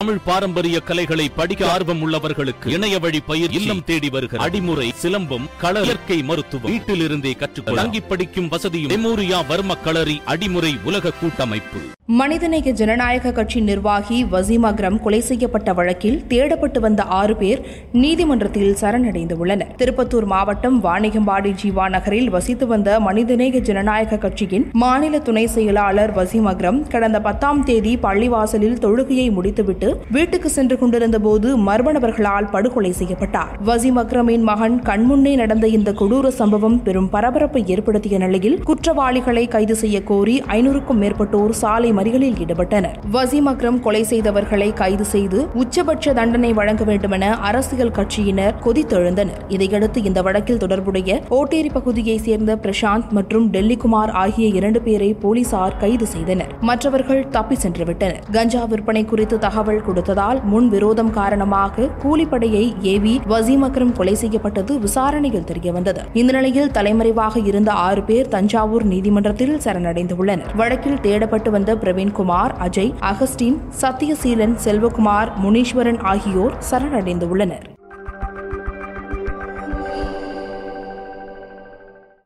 தமிழ் பாரம்பரிய கலைகளை படிக்க ஆர்வம் உள்ளவர்களுக்கு இணைய வழி பயிர் இல்லம் தேடி வருகிற அடிமுறை சிலம்பம் கள இயற்கை மருத்துவம் வீட்டில் இருந்தே கற்றுக்கொள்ள தங்கி படிக்கும் வசதியும் மெமோரியா வர்ம களரி அடிமுறை உலக கூட்டமைப்பு. மனிதநேய ஜனநாயக கட்சி நிர்வாகி வசீம் அக்ரம் கொலை செய்யப்பட்ட வழக்கில் தேடப்பட்டு வந்த ஆறு பேர் நீதிமன்றத்தில் சரணடைந்துள்ளனர். திருப்பத்தூர் மாவட்டம் வாணிகம்பாடி ஜீவா நகரில் வசித்து வந்த மனிதநேய ஜனநாயக கட்சியின் மாநில துணை செயலாளர் வசீம் அக்ரம் கடந்த பத்தாம் தேதி பள்ளிவாசலில் தொழுகையை முடித்துவிட்டு வீட்டுக்கு சென்று கொண்டிருந்த போது மர்ம நபர்களால் படுகொலை செய்யப்பட்டார். வசீம் அக்ரமின் மகன் கண்முன்னே நடந்த இந்த கொடூர சம்பவம் பெரும் பரபரப்பை ஏற்படுத்திய நிலையில் குற்றவாளிகளை கைது செய்ய கோரி ஐநூறுக்கும் மேற்பட்டோர் சாலை மறிகளில் ஈடுபட்டனர். வசீம் அக்ரம் கொலை செய்தவர்களை கைது செய்து உச்சபட்ச தண்டனை வழங்க வேண்டுமென அரசியல் கட்சியினர் கொதித்தெழுந்தனர். இதையடுத்து இந்த வழக்கில் தொடர்புடைய ஓட்டேரி பகுதியை சேர்ந்த பிரசாந்த் மற்றும் டெல்லிகுமார் ஆகிய இரண்டு பேரை போலீசார் கைது செய்தனர். மற்றவர்கள் தப்பி சென்றுவிட்டனர் கஞ்சா விற்பனை குறித்து தகவல் கொடுத்ததால் முன் விரோதம் காரணமாக கூலிப்படையை ஏவி வசீம் அக்ரம் கொலை செய்யப்பட்டது விசாரணையில் தெரியவந்தது. இந்த நிலையில் தலைமறைவாக இருந்த ஆறு பேர் தஞ்சாவூர் நீதிமன்றத்தில் சரணடைந்துள்ளனர். வழக்கில் தேடப்பட்டு வந்த பிரவீன்குமார் அஜய் அகஸ்டின் சத்யசீலன் செல்வகுமார் முனீஸ்வரன் ஆகியோர் சரணடைந்துள்ளனர்.